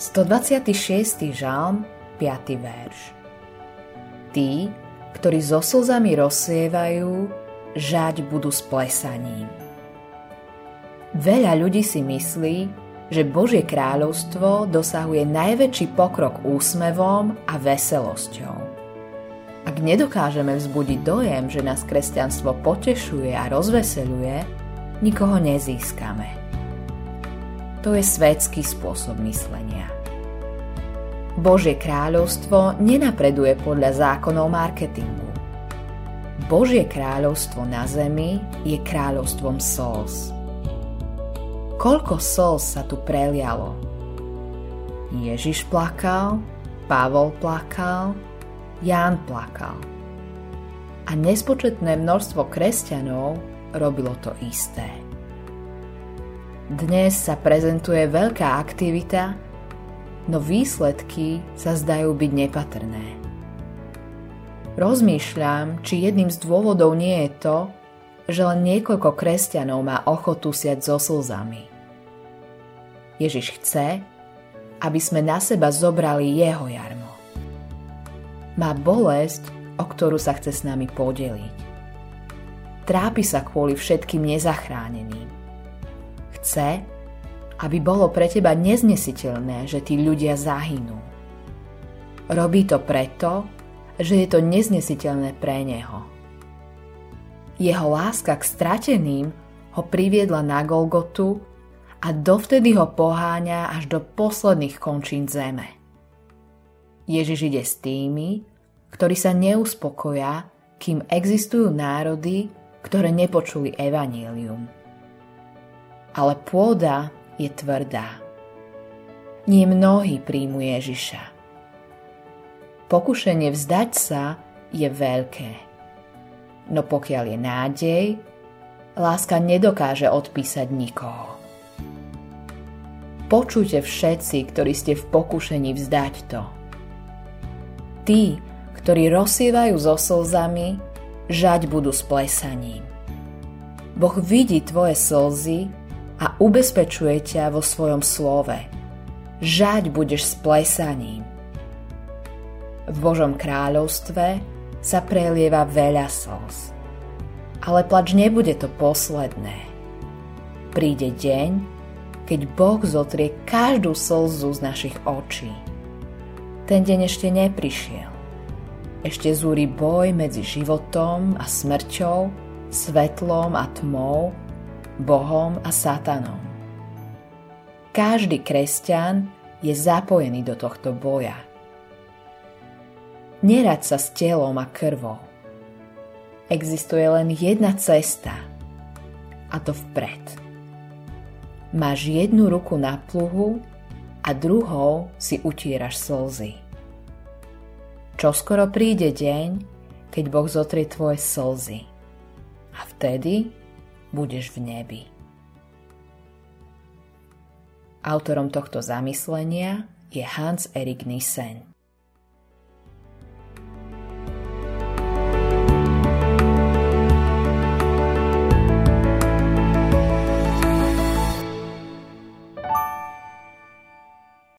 126. žalm, 5. verš. Tí, ktorí so slzami rozsievajú, žať budú s plesaním. Veľa ľudí si myslí, že Božie kráľovstvo dosahuje najväčší pokrok úsmevom a veselosťou. Ak nedokážeme vzbudiť dojem, že nás kresťanstvo potešuje a rozveseluje, nikoho nezískame. To je svetský spôsob myslenia. Božie kráľovstvo nenapreduje podľa zákonov marketingu. Božie kráľovstvo na zemi je kráľovstvom sols. Koľko sols sa tu prelialo? Ježiš plakal, Pavol plakal, Ján plakal. A nespočetné množstvo kresťanov robilo to isté. Dnes sa prezentuje veľká aktivita, no výsledky sa zdajú byť nepatrné. Rozmýšľam, či jedným z dôvodov nie je to, že len niekoľko kresťanov má ochotu siať so slzami. Ježiš chce, aby sme na seba zobrali jeho jarmo. Má bolesť, o ktorú sa chce s nami podeliť. Trápi sa kvôli všetkým nezachráneným chce, aby bolo pre teba neznesiteľné, že tí ľudia zahynú. Robí to preto, že je to neznesiteľné pre neho. Jeho láska k strateným ho priviedla na Golgotu a dovtedy ho poháňa až do posledných končín zeme. Ježiš ide s tými, ktorí sa neuspokoja, kým existujú národy, ktoré nepočuli evanílium ale pôda je tvrdá. Nie mnohí príjmu Ježiša. Pokušenie vzdať sa je veľké. No pokiaľ je nádej, láska nedokáže odpísať nikoho. Počujte všetci, ktorí ste v pokušení vzdať to. Tí, ktorí rozsievajú so slzami, žať budú s plesaním. Boh vidí tvoje slzy a ubezpečuje ťa vo svojom slove. Žať budeš s plesaním. V Božom kráľovstve sa prelieva veľa slz. Ale plač nebude to posledné. Príde deň, keď Boh zotrie každú slzu z našich očí. Ten deň ešte neprišiel. Ešte zúri boj medzi životom a smrťou, svetlom a tmou, Bohom a Satanom. Každý kresťan je zapojený do tohto boja. Nerad sa s telom a krvou. Existuje len jedna cesta a to vpred. Máš jednu ruku na pluhu a druhou si utieraš slzy. Čoskoro príde deň, keď Boh zotrie tvoje slzy. A vtedy budeš v nebi. Autorom tohto zamyslenia je Hans Erik Nissen.